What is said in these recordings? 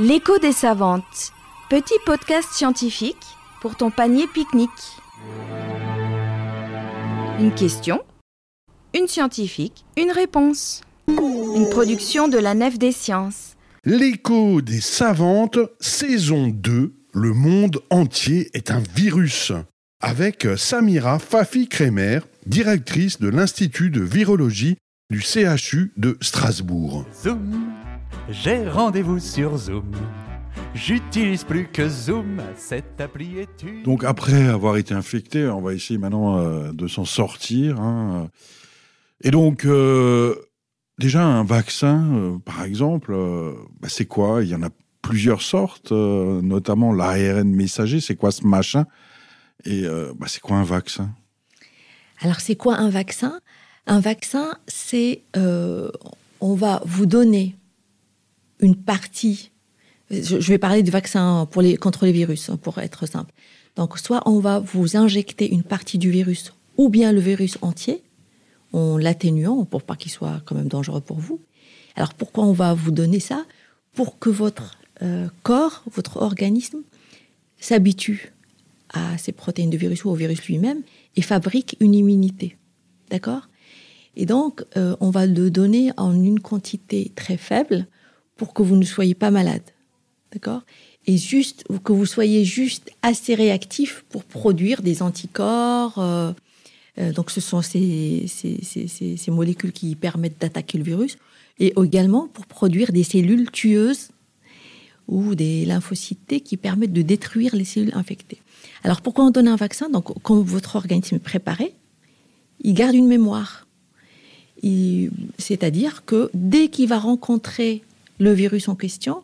L'écho des savantes. Petit podcast scientifique pour ton panier pique-nique. Une question, une scientifique, une réponse. Une production de la Nef des Sciences. L'écho des savantes, saison 2, le monde entier est un virus. Avec Samira Fafi-Kremer, directrice de l'Institut de virologie du CHU de Strasbourg. Zoom, j'ai rendez-vous sur Zoom. J'utilise plus que Zoom, cette appli est une... Donc après avoir été infecté, on va essayer maintenant euh, de s'en sortir. hein. Et donc, euh, déjà un vaccin, euh, par exemple, euh, bah, c'est quoi? Il y en a plusieurs sortes, euh, notamment l'ARN messager. C'est quoi ce machin? Et euh, bah, c'est quoi un vaccin? Alors, c'est quoi un vaccin? Un vaccin, c'est euh, on va vous donner une partie. Je, vais parler du vaccin pour les, contre les virus, hein, pour être simple. Donc, soit on va vous injecter une partie du virus, ou bien le virus entier, en l'atténuant pour pas qu'il soit quand même dangereux pour vous. Alors, pourquoi on va vous donner ça? Pour que votre euh, corps, votre organisme, s'habitue à ces protéines de virus ou au virus lui-même et fabrique une immunité. D'accord? Et donc, euh, on va le donner en une quantité très faible pour que vous ne soyez pas malade. D'accord? Et juste, que vous soyez juste assez réactif pour produire des anticorps. euh, euh, donc, ce sont ces, molécules qui permettent d'attaquer le virus. Et également pour produire des cellules tueuses ou des lymphocytes qui permettent de détruire les cellules infectées. Alors pourquoi on donne un vaccin? Donc quand votre organisme est préparé, il garde une mémoire. C'est-à-dire que dès qu'il va rencontrer le virus en question,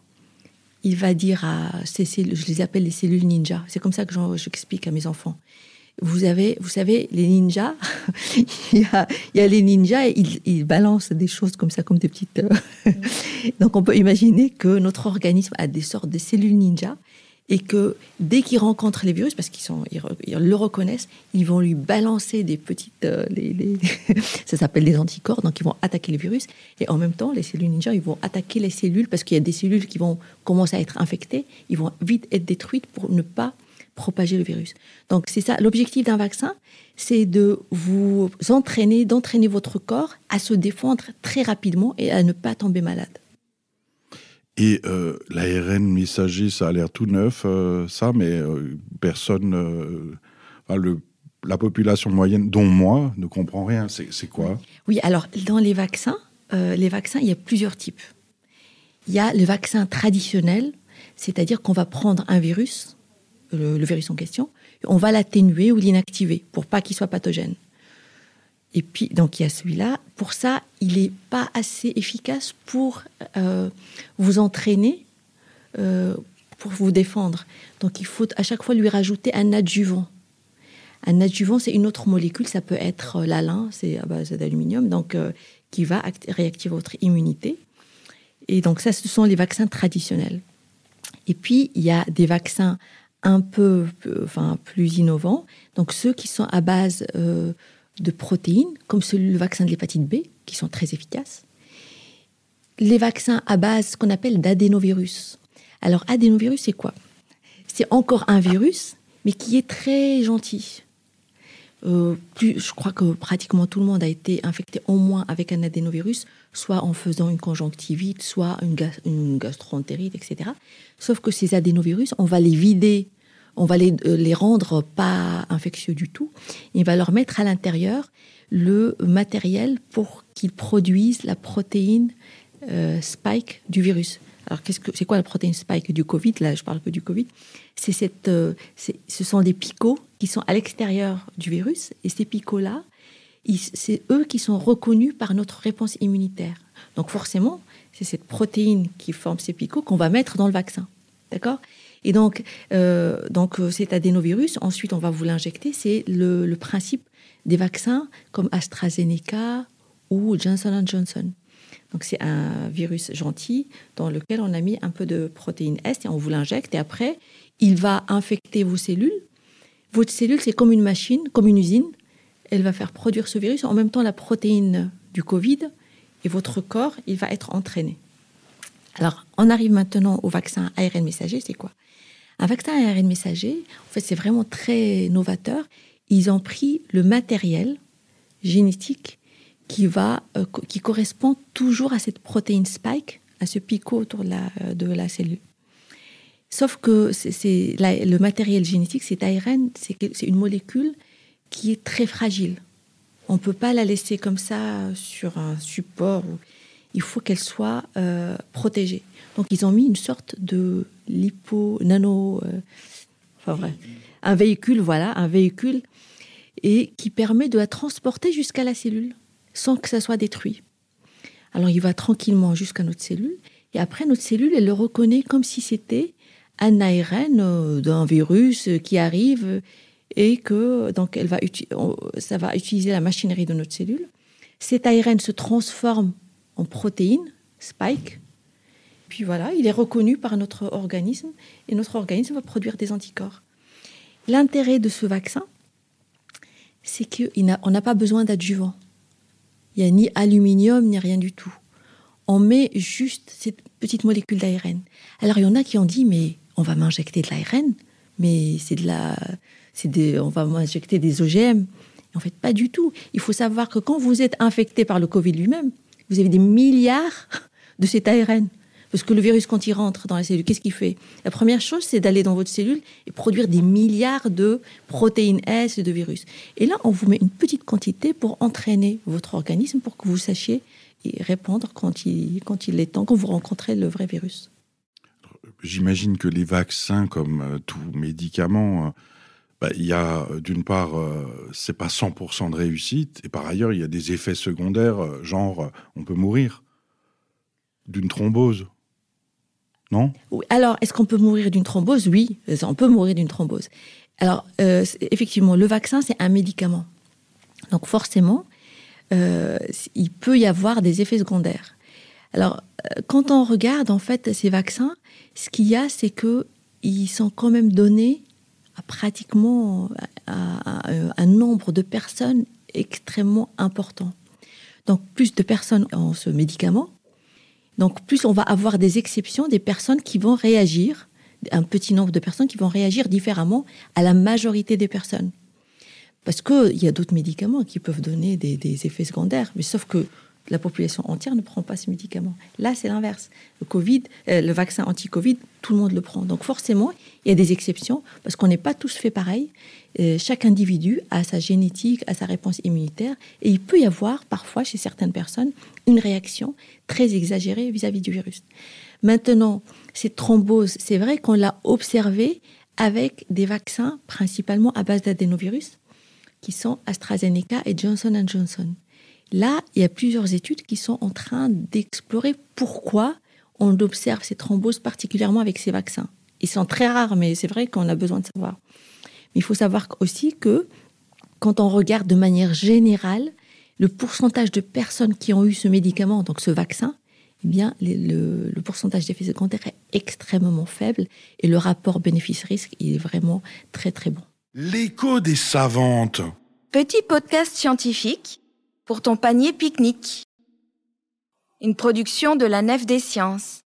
il va dire à ces cellules, je les appelle les cellules ninja. C'est comme ça que j'explique à mes enfants. Vous avez, vous savez, les ninjas, il, y a, il y a les ninjas, et ils, ils balancent des choses comme ça, comme des petites. euh, Donc on peut imaginer que notre organisme a des sortes de cellules ninja et que dès qu'ils rencontrent les virus, parce qu'ils ils le reconnaissent, ils vont lui balancer des petites, euh, les, les- ça s'appelle des anticorps, donc ils vont attaquer les virus et en même temps les cellules ninja, ils vont attaquer les cellules parce qu'il y a des cellules qui vont commencer à être infectées, ils vont vite être détruites pour ne pas propager le virus. Donc c'est ça, l'objectif d'un vaccin, c'est de vous entraîner, d'entraîner votre corps à se défendre très rapidement et à ne pas tomber malade. Et euh, l'ARN messager, ça a l'air tout neuf, euh, ça, mais euh, personne, euh, la population moyenne, dont moi, ne comprend rien. C'est quoi? Oui, alors dans les vaccins, les vaccins, il y a plusieurs types. Il y a le vaccin traditionnel, c'est-à-dire qu'on va prendre un virus, le, le virus en question, on va l'atténuer ou l'inactiver pour pas qu'il soit pathogène. Et puis, donc, il y a celui-là. Pour ça, il n'est pas assez efficace pour euh, vous entraîner, euh, pour vous défendre. Donc, il faut à chaque fois lui rajouter un adjuvant. Un adjuvant, c'est une autre molécule, ça peut être euh, l'alun, c'est à base d'aluminium, donc qui va act- réactiver votre immunité. Et donc ça, ce sont les vaccins traditionnels. Et puis, il y a des vaccins un peu enfin, plus innovants, donc ceux qui sont à base de protéines, comme celui, le vaccin de l'hépatite B, qui sont très efficaces. Les vaccins à base qu'on appelle d'adénovirus. Alors, adénovirus, c'est quoi? C'est encore un virus, mais qui est très gentil. Euh, plus, je crois que pratiquement tout le monde a été infecté au moins avec un adénovirus, soit en faisant une conjonctivite, soit une, une gastroentérite, etc. Sauf que ces adénovirus, on va les vider, on va les, euh, les rendre pas infectieux du tout. On va leur mettre à l'intérieur le matériel pour qu'ils produisent la protéine euh, spike du virus. Alors, qu'est-ce que c'est quoi la protéine spike du Covid? Là, je parle que du Covid. C'est cette, euh, ce sont des picots qui sont à l'extérieur du virus, et ces picots-là, c'est eux qui sont reconnus par notre réponse immunitaire. Donc, forcément, c'est cette protéine qui forme ces picots qu'on va mettre dans le vaccin, d'accord? Et donc, euh, donc euh, cet adénovirus, ensuite, on va vous l'injecter. C'est le, principe des vaccins comme AstraZeneca ou Johnson Johnson. Donc c'est un virus gentil dans lequel on a mis un peu de protéine S et on vous l'injecte et après il va infecter vos cellules. Votre cellule c'est comme une machine, comme une usine. Elle va faire produire ce virus en même temps la protéine du Covid et votre corps il va être entraîné. Alors, on arrive maintenant au vaccin ARN messager, c'est quoi? Un vaccin ARN messager, en fait, c'est vraiment très novateur. Ils ont pris le matériel génétique qui, va, euh, qui correspond toujours à cette protéine spike, à ce picot autour de la, la cellule. Sauf que c'est le matériel génétique, cet ARN, c'est une molécule qui est très fragile. On ne peut pas la laisser comme ça sur un support. Il faut qu'elle soit euh, protégée. Donc ils ont mis une sorte de lipo, nano, euh, enfin vrai, un véhicule, voilà, un véhicule, et qui permet de la transporter jusqu'à la cellule sans que ça soit détruit. Alors il va tranquillement jusqu'à notre cellule, et après notre cellule, elle le reconnaît comme si c'était un ARN euh, d'un virus qui arrive et que donc elle va ça va utiliser la machinerie de notre cellule. Cet ARN se transforme en protéine, spike. Puis voilà, il est reconnu par notre organisme et notre organisme va produire des anticorps. L'intérêt de ce vaccin, c'est qu'on n'a pas besoin d'adjuvant. Il n'y a ni aluminium ni rien du tout. On met juste cette petite molécule d'ARN. Alors il y en a qui ont dit mais on va m'injecter de l'ARN, mais c'est de la, des, on va m'injecter des OGM. En fait, pas du tout. Il faut savoir que quand vous êtes infecté par le Covid lui-même, vous avez des milliards de cet ARN. Parce que le virus, quand il rentre dans la cellule, qu'est-ce qu'il fait? La première chose, c'est d'aller dans votre cellule et produire des milliards de protéines S et de virus. Et là, on vous met une petite quantité pour entraîner votre organisme pour que vous sachiez y répondre quand il, quand il est temps, quand vous rencontrez le vrai virus. J'imagine que les vaccins, comme euh, tout médicament, euh, bah, il y a euh, d'une part, c'est pas 100% de réussite, et par ailleurs, il y a des effets secondaires, genre on peut mourir d'une thrombose. Non? Alors, est-ce qu'on peut mourir d'une thrombose? Oui, on peut mourir d'une thrombose. Alors, effectivement, le vaccin, c'est un médicament. Donc, forcément, il peut y avoir des effets secondaires. Alors, quand on regarde en fait ces vaccins, ce qu'il y a, c'est que ils sont quand même donnés à pratiquement un nombre de personnes extrêmement important. Donc, plus de personnes ont ce médicament. Donc, plus on va avoir des exceptions, des personnes qui vont réagir, un petit nombre de personnes qui vont réagir différemment à la majorité des personnes. Parce qu'il y a d'autres médicaments qui peuvent donner des effets secondaires, mais sauf que la population entière ne prend pas ce médicament. Là, c'est l'inverse. Le Covid, euh, le vaccin anti-Covid, tout le monde le prend. Donc forcément, il y a des exceptions parce qu'on n'est pas tous fait pareil. Euh, chaque individu a sa génétique, a sa réponse immunitaire, et il peut y avoir parfois chez certaines personnes une réaction très exagérée vis-à-vis du virus. Maintenant, cette thrombose, c'est vrai qu'on l'a observé avec des vaccins principalement à base d'adénovirus, qui sont AstraZeneca et Johnson Johnson. Là, il y a plusieurs études qui sont en train d'explorer pourquoi on observe ces thromboses particulièrement avec ces vaccins. Ils sont très rares, mais c'est vrai qu'on a besoin de savoir. Mais il faut savoir aussi que quand on regarde de manière générale le pourcentage de personnes qui ont eu ce médicament, donc ce vaccin, eh bien, le, le pourcentage d'effets secondaires est extrêmement faible et le rapport bénéfice-risque est vraiment très très bon. L'écho des savantes. Petit podcast scientifique pour ton panier pique-nique. Une production de la Nef des Sciences.